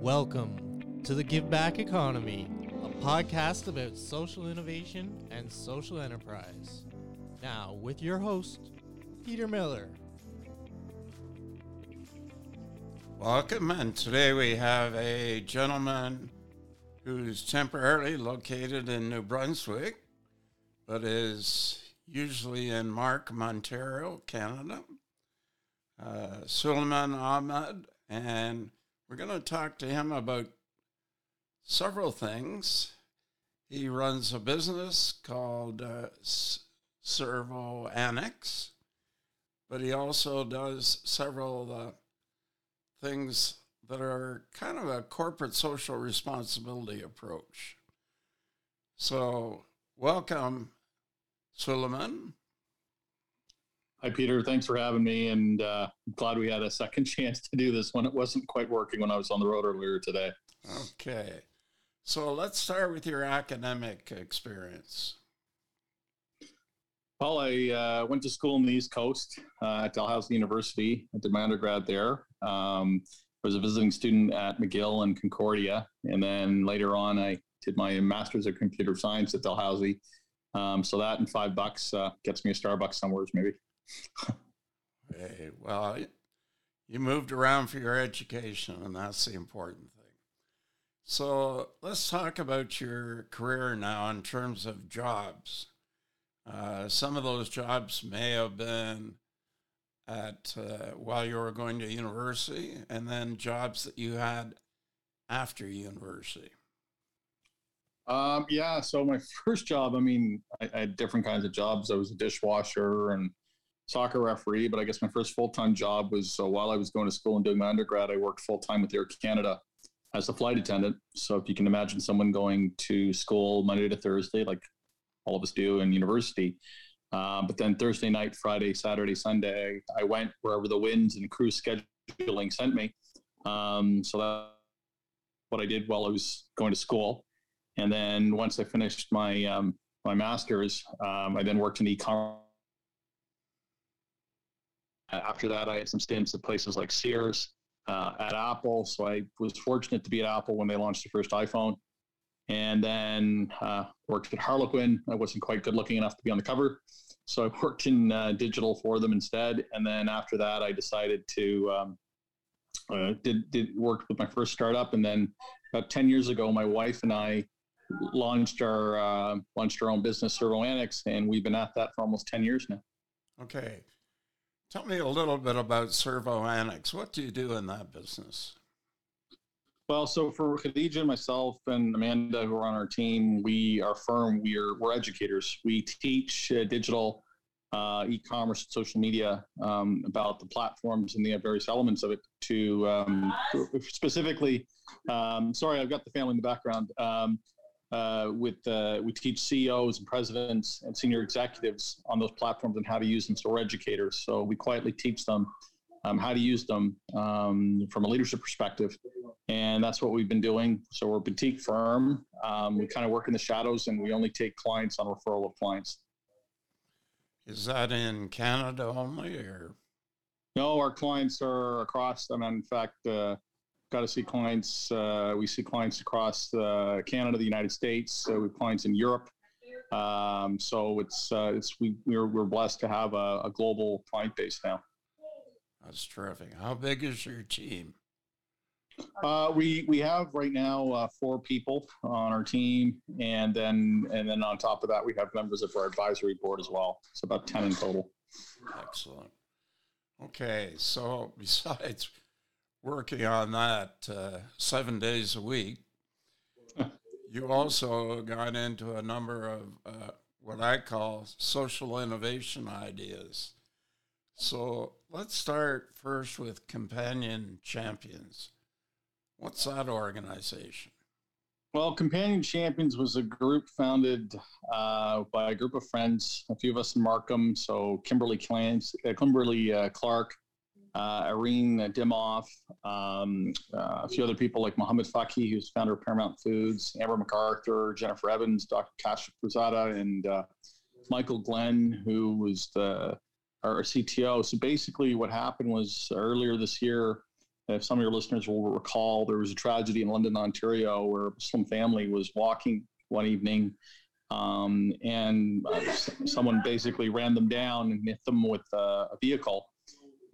Welcome to the Give Back Economy, a podcast about social innovation and social enterprise. Now, with your host, Peter Miller. Welcome, and today we have a gentleman who's temporarily located in New Brunswick, but is usually in Markham, Ontario, Canada. Uh, Sulemaan Ahmed, and we're going to talk to him about several things. He runs a business called uh, Servoannex, but he also does several uh, things that are kind of a corporate social responsibility approach. So, welcome, Sulemaan. Hi, Peter. Thanks for having me. And uh, glad we had a second chance to do this when it wasn't quite working when I was on the road earlier today. Okay. So let's start with your academic experience. Well, I uh, went to school in the East Coast uh, at Dalhousie University. I did my undergrad there. Um, I was a visiting student at McGill and Concordia. And then later on, I did my master's of computer science at Dalhousie. Um, so that and five bucks uh, gets me a Starbucks somewhere, maybe. Hey, well, you moved around for your education, and that's the important thing. So let's talk about your career now in terms of jobs. Uh, some of those jobs may have been at uh, while you were going to university, and then jobs that you had after university. Um, yeah. So my first job, I mean, I, I, had different kinds of jobs. I was a dishwasher and soccer referee, but I guess my first full time job was so while I was going to school and doing my undergrad, I worked full time with Air Canada as a flight attendant. So if you can imagine someone going to school Monday to Thursday, like all of us do in university. Um, but then Thursday night, Friday, Saturday, Sunday, I went wherever the winds and crew scheduling sent me. Um, so that's what I did while I was going to school. And then once I finished my um, my master's, um, I then worked in e-commerce. After that, I had some stints at places like Sears, uh, at Apple. So I was fortunate to be at Apple when they launched the first iPhone and then uh, worked at Harlequin. I wasn't quite good looking enough to be on the cover, so I worked in uh, digital for them instead. And then after that, I decided to um, uh, did did work with my first startup, and then about ten years ago, my wife and I launched our uh, launched our own business, Servoannex, and we've been at that for almost ten years now. Okay. Tell me a little bit about Servoannex. What do you do in that business? Well, so for Khadija, myself, and Amanda, who are on our team, we our firm we are we're educators. We teach uh, digital, uh, e-commerce, and social media um, about the platforms and the various elements of it. To um, specifically, um, sorry, I've got the family in the background. Uh, with uh, we teach CEOs and presidents and senior executives on those platforms and how to use them. So we're educators. So we quietly teach them um, how to use them um, from a leadership perspective. And that's what we've been doing. So we're a boutique firm. Um, we kind of work in the shadows and we only take clients on referral of clients. Is that in Canada only or? No, our clients are across. I mean, in fact, uh, got to see clients. Uh, we see clients across uh, Canada, the United States. we have clients in Europe. Um, so it's uh, it's we we're, we're blessed to have a, a global client base now. That's terrific. How big is your team? Uh, we we have right now uh, four people on our team, and then and then on top of that, we have members of our advisory board as well. It's about ten in total. Excellent. Okay, so besides working on that uh, seven days a week, you also got into a number of uh, what I call social innovation ideas. So let's start first with Companion Champions. What's that organization? Well, Companion Champions was a group founded uh, by a group of friends, a few of us in Markham. So Kimberly Clans, uh, Kimberly uh, Clark, uh, Irene Dimoff, um, uh, a few other people like Mohammed Fakih, who's founder of Paramount Foods, Amber MacArthur, Jennifer Evans, Dr. Kasha Prasada, and uh, Michael Glenn, who was the our CTO. So basically, what happened was earlier this year, If some of your listeners will recall, there was a tragedy in London, Ontario, where a Muslim family was walking one evening um, and uh, someone basically ran them down and hit them with uh, a vehicle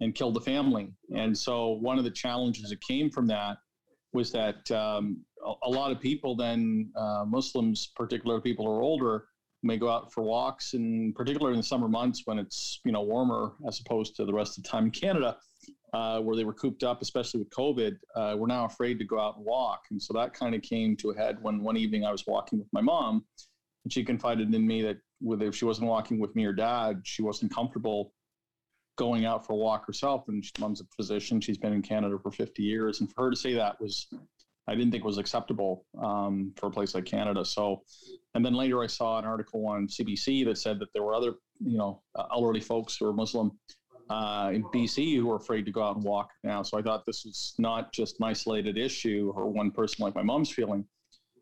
and killed the family. And so one of the challenges that came from that was that um, a, a, lot of people then, uh, Muslims, particularly people who are older, may go out for walks, and particularly in the summer months when it's you know warmer as opposed to the rest of the time in Canada, uh, where they were cooped up, especially with COVID, uh, we're now afraid to go out and walk. And so that kind of came to a head when one evening I was walking with my mom, and she confided in me that if she wasn't walking with me or dad, she wasn't comfortable going out for a walk herself. And mom's a physician; she's been in Canada for 50 years, and for her to say that was I didn't think was acceptable um, for a place like Canada. So, and then later I saw an article on CBC that said that there were other, you know, elderly folks who are Muslim uh, in BC who are afraid to go out and walk now. So I thought this was not just an isolated issue or one person like my mom's feeling.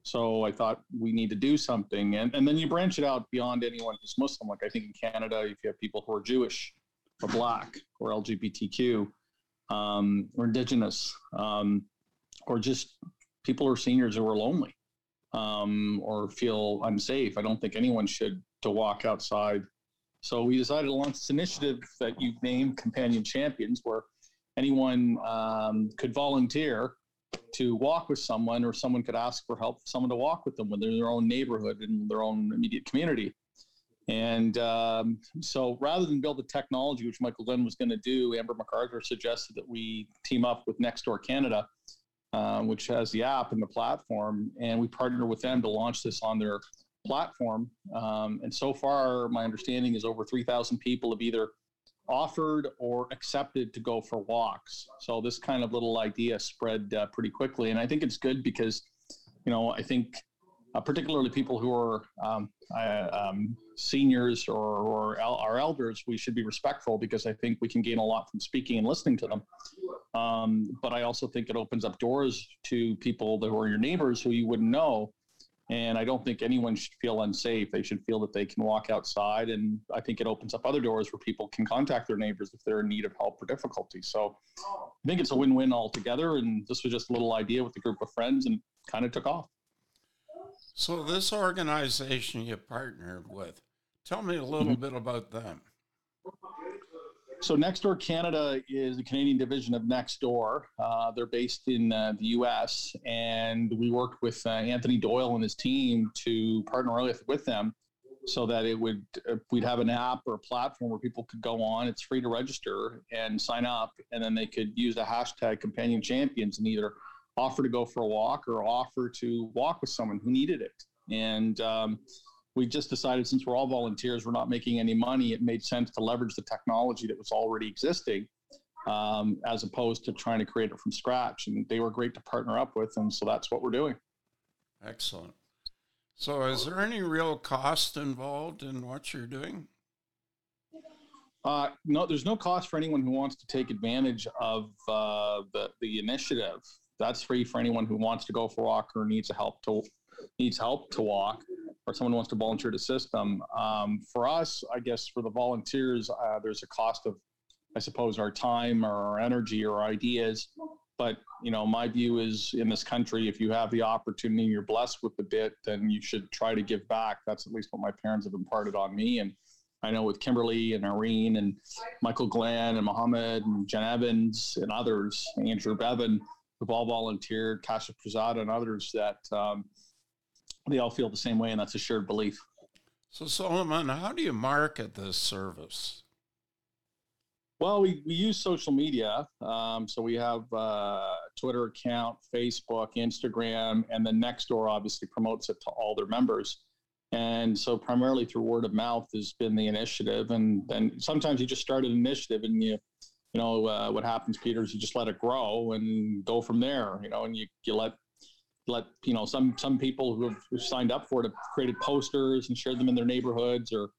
So I thought we need to do something. And, and then you branch it out beyond anyone who's Muslim. Like I think in Canada, if you have people who are Jewish Black or LGBTQ um, or Indigenous, um, or just people or seniors who are lonely um, or feel unsafe. I don't think anyone should to walk outside. So we decided to launch this initiative that you've named Companion Champions, where anyone um, could volunteer to walk with someone, or someone could ask for help, someone to walk with them when they're in their own neighborhood in their own immediate community. And um, so rather than build the technology, which Michael Glenn was going to do, Amber MacArthur suggested that we team up with Nextdoor Canada um, which has the app and the platform, and we partner with them to launch this on their platform. Um, and so far, my understanding is over 3,000 people have either offered or accepted to go for walks. So this kind of little idea spread uh, pretty quickly, and I think it's good because, you know, I think uh, particularly people who are um, uh, um, seniors or, or el- our elders, we should be respectful because I think we can gain a lot from speaking and listening to them. Um, but I also think it opens up doors to people that are your neighbors who you wouldn't know. And I don't think anyone should feel unsafe. They should feel that they can walk outside. And I think it opens up other doors where people can contact their neighbors if they're in need of help or difficulty. So I think it's a win win altogether. And this was just a little idea with a group of friends and kind of took off. So, this organization you partnered with, tell me a little mm-hmm. bit about them. So, Nextdoor Canada is the Canadian division of Nextdoor. Uh, they're based in uh, the US, and we worked with uh, Anthony Doyle and his team to partner with, with them so that it would uh, we'd have an app or a platform where people could go on it's free to register and sign up and then they could use the hashtag companion champions and either offer to go for a walk or offer to walk with someone who needed it. And um, we just decided since we're all volunteers, we're not making any money, it made sense to leverage the technology that was already existing um, as opposed to trying to create it from scratch. And they were great to partner up with. And so that's what we're doing. Excellent. So, is there any real cost involved in what you're doing? Uh, no, there's no cost for anyone who wants to take advantage of uh, the the initiative that's free for anyone who wants to go for a walk or needs help to needs help to walk or someone wants to volunteer to assist them. Um, for us, I guess for the volunteers, uh, there's a cost of, I suppose, our time or our energy or ideas. But you know, my view is in this country, if you have the opportunity, you're blessed with the bit, then you should try to give back. That's at least what my parents have imparted on me, and I know with Kimberly and Irene and Michael Glenn and Mohammed and Jen Evans and others, Andrew Bevan, who've all volunteered, Kasha Prasad and others that um, they all feel the same way, and that's a shared belief. So, Solomon, how do you market this service? Well, we, we use social media. Um, so we have uh, Twitter account, Facebook, Instagram, and then Nextdoor obviously promotes it to all their members. And so primarily through word of mouth has been the initiative. And then sometimes you just start an initiative and you you know, uh, what happens, Peter, is you just let it grow and go from there, you know, and you, you let, let, you know, some, some people who have signed up for it have created posters and shared them in their neighborhoods or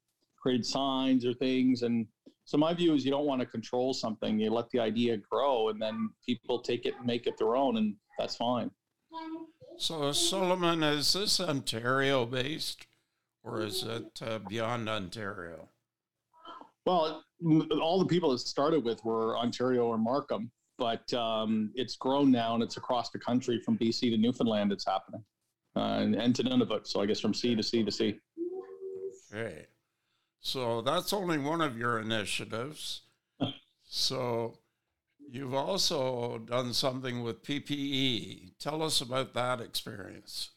created signs or things. And so my view is you don't want to control something. You let the idea grow and then people take it and make it their own. And that's fine. So Solomon, is this Ontario based or is it uh, beyond Ontario? Well, all the people it started with were Ontario or Markham. but um, it's grown now and it's across the country from BC to Newfoundland. It's happening, uh, and, and to Nunavut. So I guess from sea to sea to sea. Okay, so that's only one of your initiatives. so you've also done something with PPE. Tell us about that experience.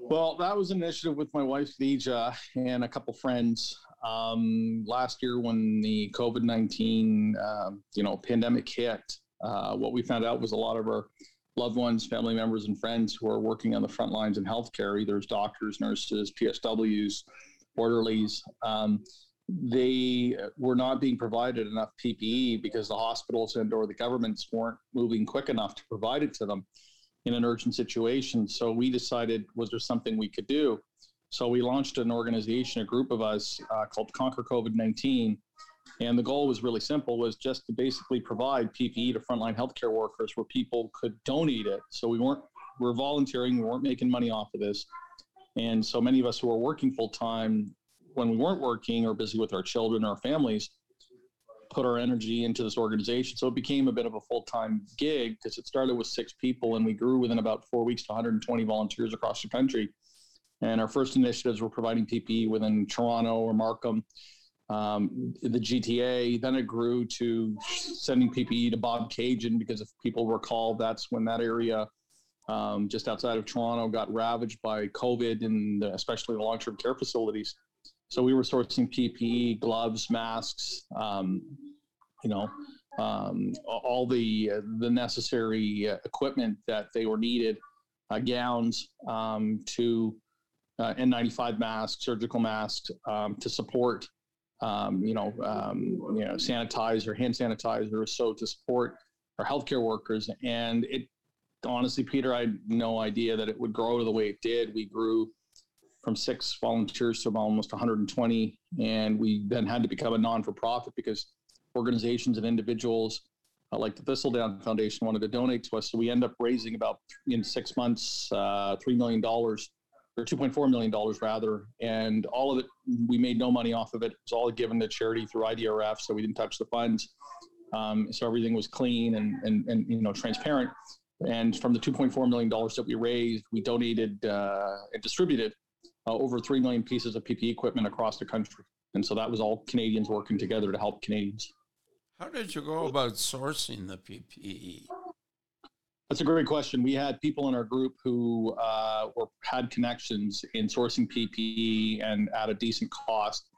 Well, that was an initiative with my wife, Deja, and a couple friends. Um, last year, when the COVID nineteen, um, you know, pandemic hit, uh, what we found out was a lot of our loved ones, family members, and friends who are working on the front lines in healthcare, either as doctors, nurses, PSWs, orderlies, um, they were not being provided enough PPE because the hospitals and or the governments weren't moving quick enough to provide it to them in an urgent situation. So we decided, was there something we could do? So we launched an organization, a group of us uh, called Conquer COVID 19. And the goal was really simple, was just to basically provide PPE to frontline healthcare workers where people could donate it. So we weren't, we we're volunteering, we weren't making money off of this. And so many of us who were working full time, when we weren't working or busy with our children or our families, put our energy into this organization. So it became a bit of a full time gig because it started with six people and we grew within about four weeks to 120 volunteers across the country. And our first initiatives were providing PPE within Toronto or Markham, um, the GTA. Then it grew to sending PPE to Bob Bobcaygeon because if people recall, that's when that area um, just outside of Toronto got ravaged by COVID and especially the long term care facilities. So we were sourcing PPE, gloves, masks, um, you know, um, all the uh, the necessary uh, equipment that they were needed, uh, gowns um, to uh, N95 masks, surgical masks um, to support, um, you know, um, you know, sanitizer, hand sanitizer, so to support our healthcare workers. And it honestly, Peter, I had no idea that it would grow the way it did. We grew from six volunteers to almost 120. And we then had to become a non for profit because organizations and individuals uh, like the Thistledown Foundation wanted to donate to us. So we end up raising about in six months, uh, $3 million or $2.4 million rather. And all of it, we made no money off of it. It was all given to charity through IDRF. So we didn't touch the funds. Um, so everything was clean and, and, and, you know, transparent. And from the $2.4 million that we raised, we donated uh, and distributed uh, over 3 million pieces of PPE equipment across the country. And so that was all Canadians working together to help Canadians. How did you go about sourcing the PPE? That's a great question. We had people in our group who uh, were had connections in sourcing PPE and at a decent cost.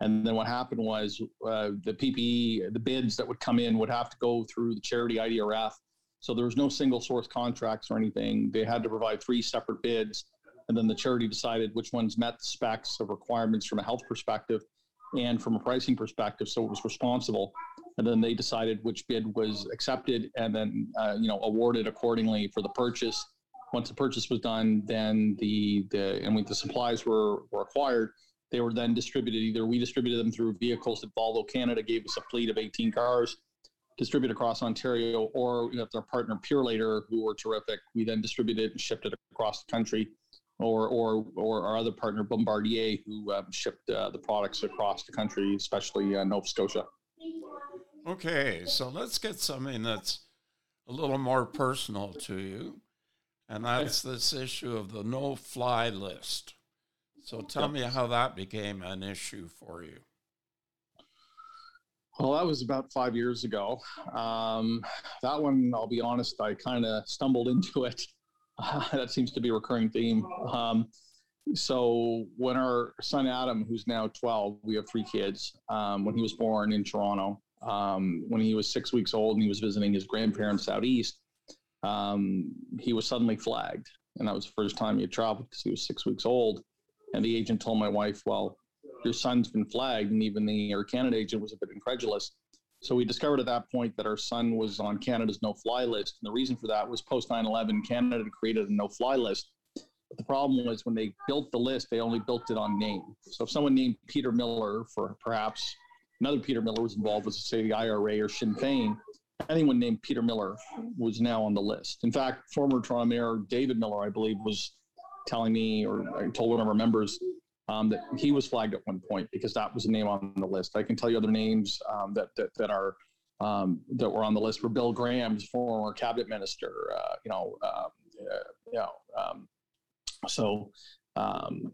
And then what happened was uh, the PPE, the bids that would come in would have to go through the charity IDRF. So there was no single source contracts or anything. They had to provide three separate bids and then the charity decided which ones met the specs of requirements from a health perspective and from a pricing perspective. So it was responsible. And then they decided which bid was accepted and then, uh, you know, awarded accordingly for the purchase. Once the purchase was done, then the, the and when the supplies were, were acquired, they were then distributed. Either we distributed them through vehicles that Volvo Canada gave us a fleet of 18 cars, distributed across Ontario, or you know, our partner Purolator, who were terrific, we then distributed and shipped it across the country or or or our other partner Bombardier, who um, shipped uh, the products across the country, especially uh, Nova Scotia. Okay, so let's get something that's a little more personal to you, and that's this issue of the no-fly list. So tell me how that became an issue for you. Well, that was about five years ago. Um, that one, I'll be honest, I kind of stumbled into it. that seems to be a recurring theme. Um, so when our son Adam, who's now 12, we have three kids. Um, when he was born in Toronto, um, when he was six weeks old and he was visiting his grandparents out east, um, he was suddenly flagged, and that was the first time he had traveled because he was six weeks old. And the agent told my wife, "Well, your son's been flagged," and even the Air Canada agent was a bit incredulous. So we discovered at that point that our son was on Canada's no fly list. And the reason for that was post 9 11, Canada created a no fly list. But the problem was when they built the list, they only built it on name. So if someone named Peter Miller, for perhaps another Peter Miller was involved with, say, the IRA or Sinn Féin, anyone named Peter Miller was now on the list. In fact, former Toronto Mayor David Miller, I believe, was telling me, or I told one of our members, um, that he was flagged at one point because that was a name on the list. I can tell you other names um, that, that, that our um, that were on the list were Bill Graham's former cabinet minister. Uh, you know, um, uh, you know, um, so um,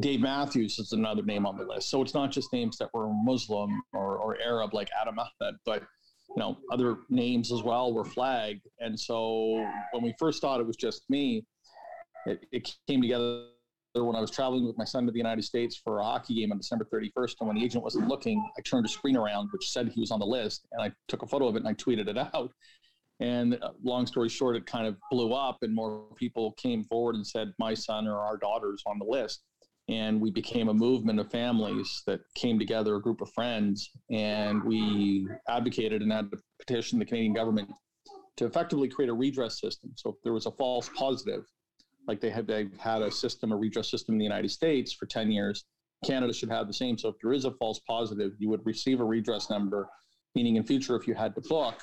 Dave Matthews is another name on the list. So it's not just names that were Muslim or, or Arab like Adam Ahmed, but you know other names as well were flagged. And so when we first thought it was just me, it, it came together when I was traveling with my son to the United States for a hockey game on December 31st. And when the agent wasn't looking, I turned a screen around, which said he was on the list, and I took a photo of it and I tweeted it out. And uh, long story short, it kind of blew up, and more people came forward and said, My son or our daughter's on the list. And we became a movement of families that came together, a group of friends, and we advocated and had to petition the Canadian government to effectively create a redress system. So if there was a false positive, like they have they've had a system, a redress system in the United States for 10 years, Canada should have the same. So if there is a false positive, you would receive a redress number, meaning in future, if you had to book,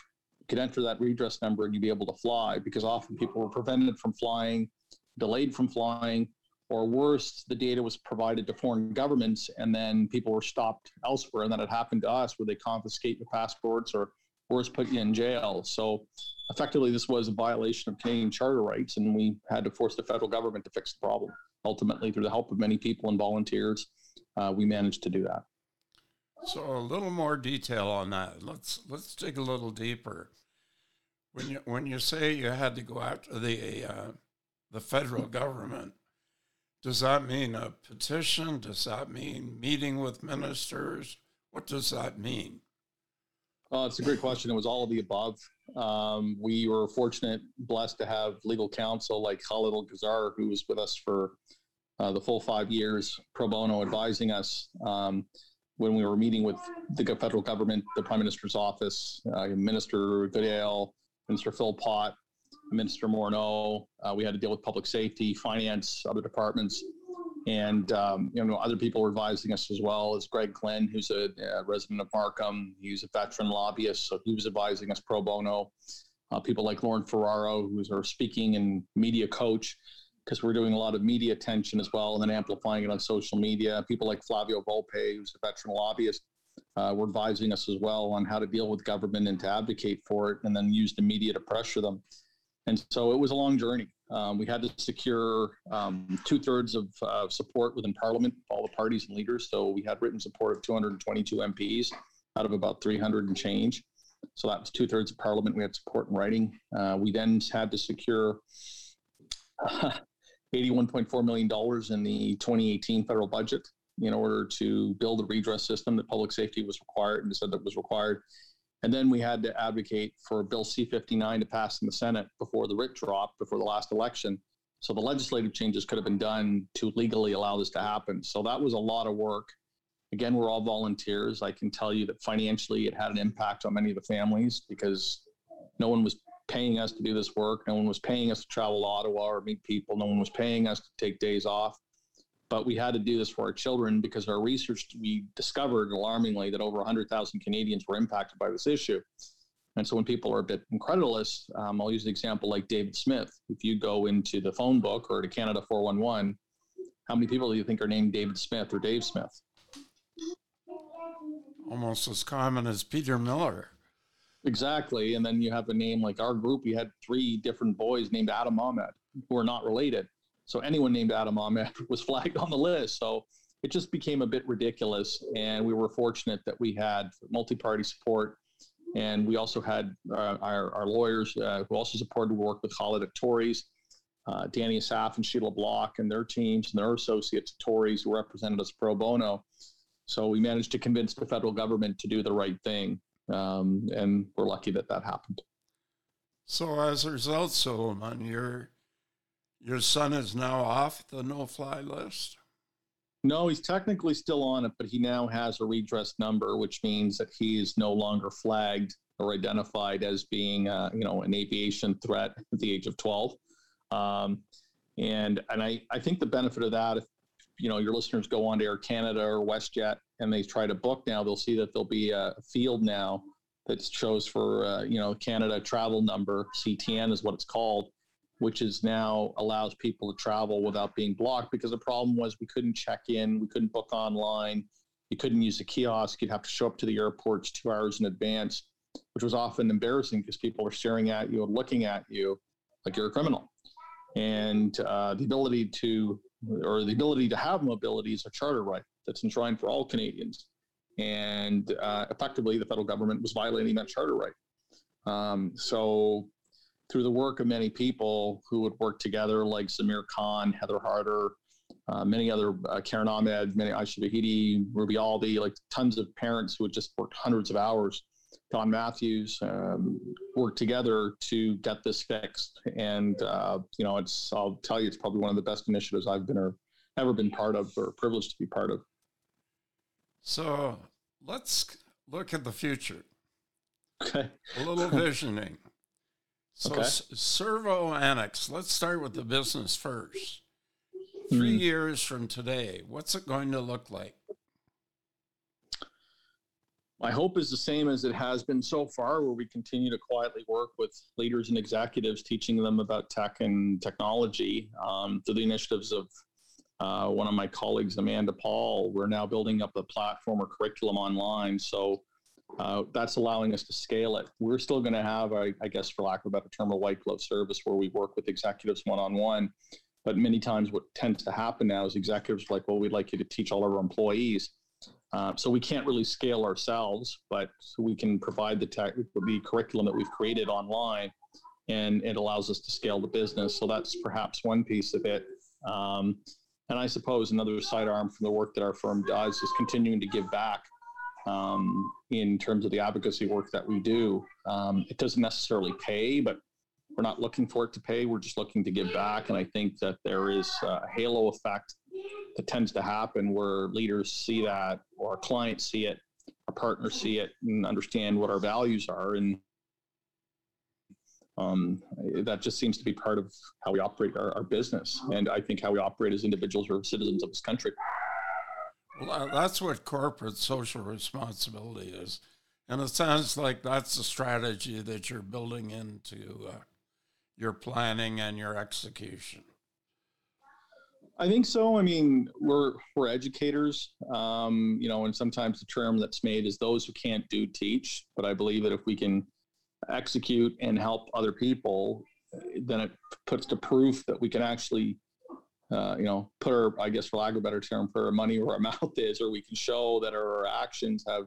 could enter that redress number and you'd be able to fly because often people were prevented from flying, delayed from flying, or worse, the data was provided to foreign governments and then people were stopped elsewhere. And that had happened to us where they confiscate your passports or worse, put you in jail. So effectively, this was a violation of Canadian charter rights, and we had to force the federal government to fix the problem. Ultimately, through the help of many people and volunteers, uh, we managed to do that. So a little more detail on that. Let's let's dig a little deeper. When you when you say you had to go after the uh, the federal government, does that mean a petition? Does that mean meeting with ministers? What does that mean? Uh, it's a great question. It was all of the above. Um, we were fortunate, blessed to have legal counsel like Khalid Elgazzar, who was with us for uh, the full five years, pro bono, advising us um, when we were meeting with the federal government, the Prime Minister's office, uh, Minister Goodale, Minister Philpott, Minister Morneau. Uh, we had to deal with public safety, finance, other departments and um, you know other people were advising us as well as Greg Glenn, who's a, a, resident of Markham. He's a veteran lobbyist, so he was advising us pro bono. Uh, people like Lauren Ferraro, who's our speaking and media coach, because we're doing a lot of media attention as well, and then amplifying it on social media. People like Flavio Volpe, who's a veteran lobbyist, uh, were advising us as well on how to deal with government and to advocate for it, and then use the media to pressure them. And so it was a long journey. Um, we had to secure um, two thirds of uh, support within Parliament, all the parties and leaders. So we had written support of 222 MPs out of about 300 and change. So that was two thirds of Parliament. We had support in writing. Uh, we then had to secure uh, $81.4 million in the 2018 federal budget in order to build a redress system that public safety was required and said that was required. And then we had to advocate for Bill C 59 to pass in the Senate before the writ dropped, before the last election. So the legislative changes could have been done to legally allow this to happen. So that was a lot of work. Again, we're all volunteers. I can tell you that financially it had an impact on many of the families because no one was paying us to do this work. No one was paying us to travel to Ottawa or meet people. No one was paying us to take days off but we had to do this for our children because our research we discovered alarmingly that over 100,000 Canadians were impacted by this issue. And so when people are a bit incredulous, um, I'll use an example like David Smith. If you go into the phone book or to Canada 411, how many people do you think are named David Smith or Dave Smith? Almost as common as Peter Miller. Exactly. And then you have a name like our group, we had three different boys named Adam Ahmed who are not related. So anyone named Adam Ahmed was flagged on the list. So it just became a bit ridiculous. And we were fortunate that we had multi party support. And we also had uh, our, our, lawyers uh, who also supported work with Khalid at Torys, uh, Danny Asaf and Sheila Block and their teams and their associates at Torys who represented us pro bono. So we managed to convince the federal government to do the right thing. Um, and we're lucky that that happened. So as a result, Solomon, you're your son is now off the no fly list? No, he's technically still on it, but he now has a redress number, which means that he is no longer flagged or identified as being, uh, you know, an aviation threat at the age of 12. Um, and and I, I think the benefit of that, if you know your listeners go on to Air Canada or WestJet and they try to book now, they'll see that there'll be a field now that shows for uh, you know Canada travel number CTN is what it's called, which is now allows people to travel without being blocked because the problem was we couldn't check in, we couldn't book online. You couldn't use a kiosk. You'd have to show up to the airports two hours in advance, which was often embarrassing because people were staring at you and looking at you like you're a criminal. And uh, the ability to, or the ability to have mobility is a charter right that's enshrined for all Canadians. And uh, effectively, the federal government was violating that charter right. Um, so, through the work of many people who would work together, like Samir Khan, Heather Harder, uh, many other, uh, Karen Ahmed, many Aisha Vahidi, Ruby Aldi, like tons of parents who had just worked hundreds of hours. Don Matthews um, worked together to get this fixed, and uh, you know, it's I'll tell you, it's probably one of the best initiatives I've been or ever been part of or privileged to be part of. So let's look at the future. Okay. A little visioning. So Okay. S- Servoannex, let's start with the business first. Three Hmm. years from today, what's it going to look like? My hope is the same as it has been so far, where we continue to quietly work with leaders and executives, teaching them about tech and technology. Um, through the initiatives of uh, one of my colleagues, Amanda Paul, we're now building up a platform or curriculum online. So uh, that's allowing us to scale it. We're still going to have, I, I guess, for lack of a better term, a white glove service where we work with executives one on one. But many times, what tends to happen now is executives are like, well, we'd like you to teach all our employees. Uh, so we can't really scale ourselves, but we can provide the tech, the curriculum that we've created online, and it allows us to scale the business. So that's perhaps one piece of it. Um, and I suppose another sidearm from the work that our firm does is continuing to give back um, in terms of the advocacy work that we do. Um, it doesn't necessarily pay, but we're not looking for it to pay. We're just looking to give back. And I think that there is a halo effect that tends to happen where leaders see that, or our clients see it, our partners see it, and understand what our values are. And um, that just seems to be part of how we operate our, our business. And I think how we operate as individuals or citizens of this country. That's what corporate social responsibility is. And it sounds like that's the strategy that you're building into uh, your planning and your execution. I think so. I mean, we're we're educators, um, you know, and sometimes the term that's made is those who can't do teach. But I believe that if we can execute and help other people, then it puts to proof that we can actually, uh, you know, put our, I guess, for lack of a better term, put our money where our mouth is, or we can show that our actions have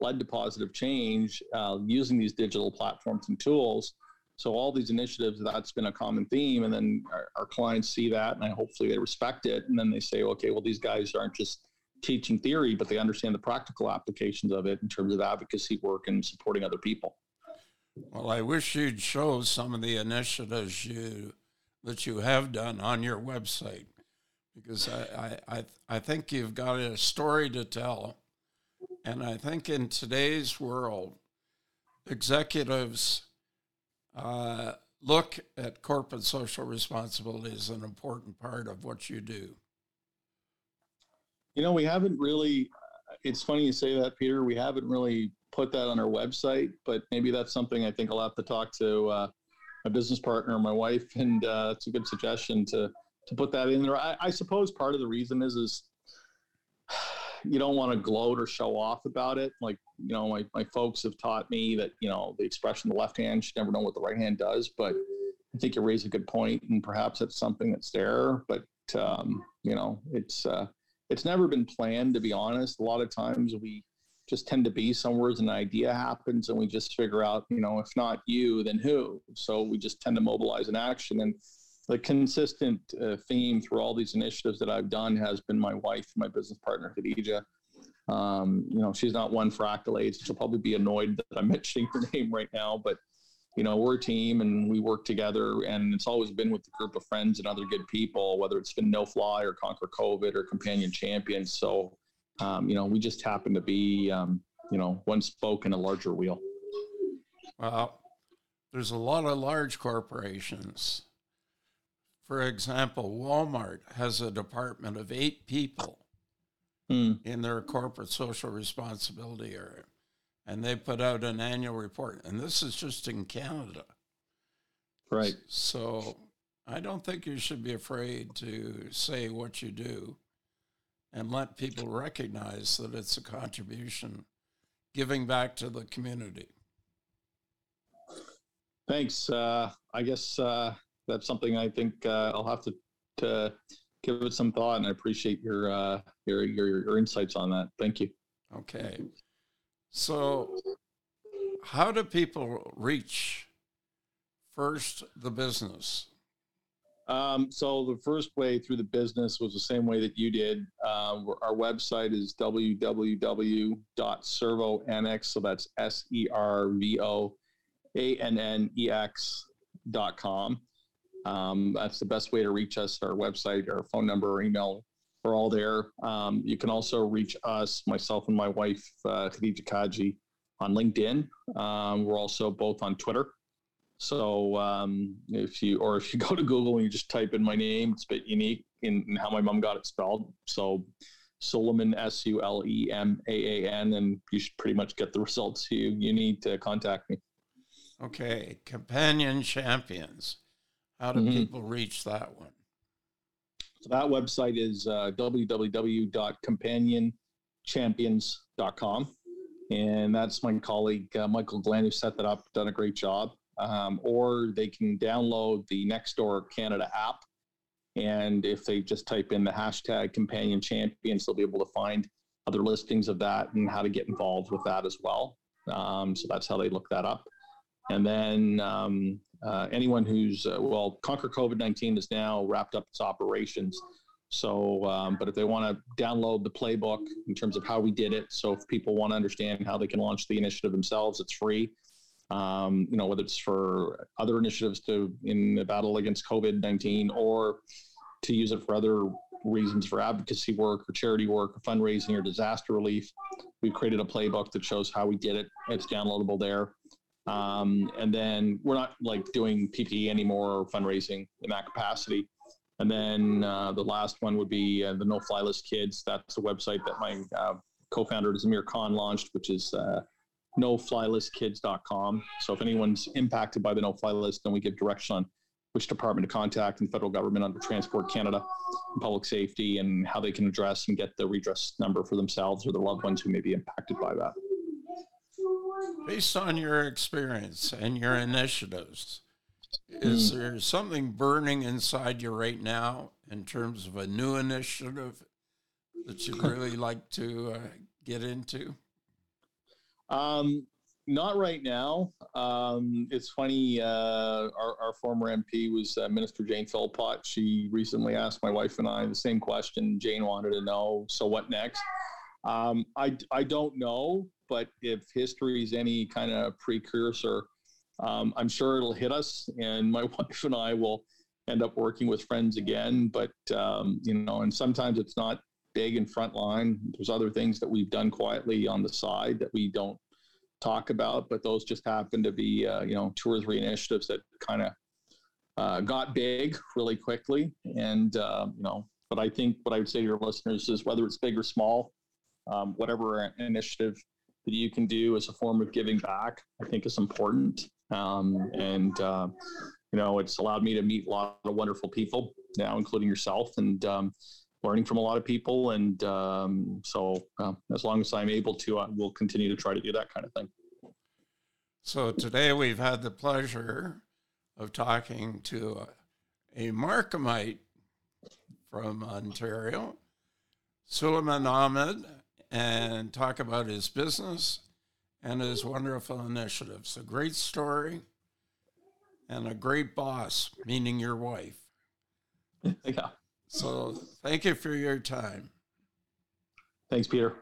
led to positive change uh, using these digital platforms and tools. So all these initiatives, that's been a common theme, and then our, our clients see that, and hopefully they respect it, and then they say, okay, well, these guys aren't just teaching theory, but they understand the practical applications of it in terms of advocacy work and supporting other people. Well, I wish you'd show some of the initiatives you that you have done on your website because I, I, I, I think you've got a story to tell. And I think in today's world, executives uh, look at corporate social responsibility as an important part of what you do. You know, we haven't really, it's funny you say that, Peter. We haven't really put that on our website, but maybe that's something I think I'll have to talk to uh, my business partner, my wife, and uh, it's a good suggestion to to put that in there. I, I suppose part of the reason is is you don't want to gloat or show off about it. Like you know, my my folks have taught me that you know the expression the left hand should never know what the right hand does. But I think you raise a good point, and perhaps it's something that's there. But um, you know, it's uh, it's never been planned to be honest. A lot of times we just tend to be somewhere as an idea happens and we just figure out, you know, if not you, then who? So we just tend to mobilize an action. And the consistent uh, theme through all these initiatives that I've done has been my wife, my business partner, Khadija. Um, you know, she's not one for accolades. She'll probably be annoyed that I'm mentioning her name right now, but you know, we're a team and we work together and it's always been with a group of friends and other good people, whether it's been No Fly or Conquer COVID or Companion Champions. So, um, you know, we just happen to be, um, you know, one spoke in a larger wheel. Well, there's a lot of large corporations. For example, Walmart has a department of eight people Hmm. in their corporate social responsibility area, and they put out an annual report. And this is just in Canada. Right. So I don't think you should be afraid to say what you do. And let people recognize that it's a contribution giving back to the community. Thanks. Uh, I guess uh, that's something I think uh, I'll have to, to give it some thought, and I appreciate your, uh, your your your insights on that. Thank you. Okay. So, how do people reach first the business? Um, so the first way through the business was the same way that you did. Uh, our website is www.servoannex. So that's S E R V O A N N E X dot com. Um, that's the best way to reach us. Our website, our phone number, or email are all there. Um, you can also reach us, myself and my wife, uh, Khadija Cajee, on LinkedIn. Um, we're also both on Twitter. So um, if you or if you go to Google and you just type in my name, it's a bit unique in, in how my mom got it spelled. So Sulemaan S U L E M A A N, and you should pretty much get the results you you need to contact me. Okay, companion champions. How do mm-hmm. people reach that one? So that website is uh, www.companionchampions.com. And that's my colleague, uh, Michael Glenn, who set that up, done a great job. Um, or they can download the Nextdoor Canada app. And if they just type in the hashtag companion champions, they'll be able to find other listings of that and how to get involved with that as well. Um, so that's how they look that up. And then um, uh, anyone who's uh, well, Conquer COVID nineteen has now wrapped up its operations. So, um, but if they want to download the playbook in terms of how we did it, so if people want to understand how they can launch the initiative themselves, it's free. Um, you know, whether it's for other initiatives to in the battle against COVID nineteen or to use it for other reasons for advocacy work or charity work or fundraising or disaster relief. We've created a playbook that shows how we did it. It's downloadable there. Um, and then we're not like doing PPE anymore or fundraising in that capacity. And then uh, the last one would be uh, the No Fly List Kids. That's a website that my uh, co-founder Zamir Khan launched, which is uh, noflyListKids.com. So if anyone's impacted by the No Fly List, then we give direction on which department to contact in federal government under Transport Canada and public safety and how they can address and get the redress number for themselves or their loved ones who may be impacted by that. Based on your experience and your initiatives, is mm. there something burning inside you right now in terms of a new initiative that you'd really like to uh, get into? Um, not right now. Um, it's funny. Uh, our, our, former MP was uh, Minister Jane Philpott. She recently asked my wife and I the same question. Jane wanted to know, so what next? Um, I, I don't know, but if history is any kind of precursor, um, I'm sure it'll hit us, and my wife and I will end up working with friends again. But um, you know, and sometimes it's not big and front line. There's other things that we've done quietly on the side that we don't talk about, but those just happen to be uh, you know two or three initiatives that kind of uh, got big really quickly, and uh, you know. But I think what I would say to your listeners is whether it's big or small, um, whatever initiative that you can do as a form of giving back, I think is important. Um, and, uh, you know, it's allowed me to meet a lot of wonderful people now, including yourself, and um, learning from a lot of people. And um, so, uh, as long as I'm able to, I will continue to try to do that kind of thing. So, today we've had the pleasure of talking to a Markhamite from Ontario, Sulemaan Ahmed, and talk about his business and his wonderful initiatives. A great story and a great boss, meaning your wife. yeah. So thank you for your time. Thanks, Peter.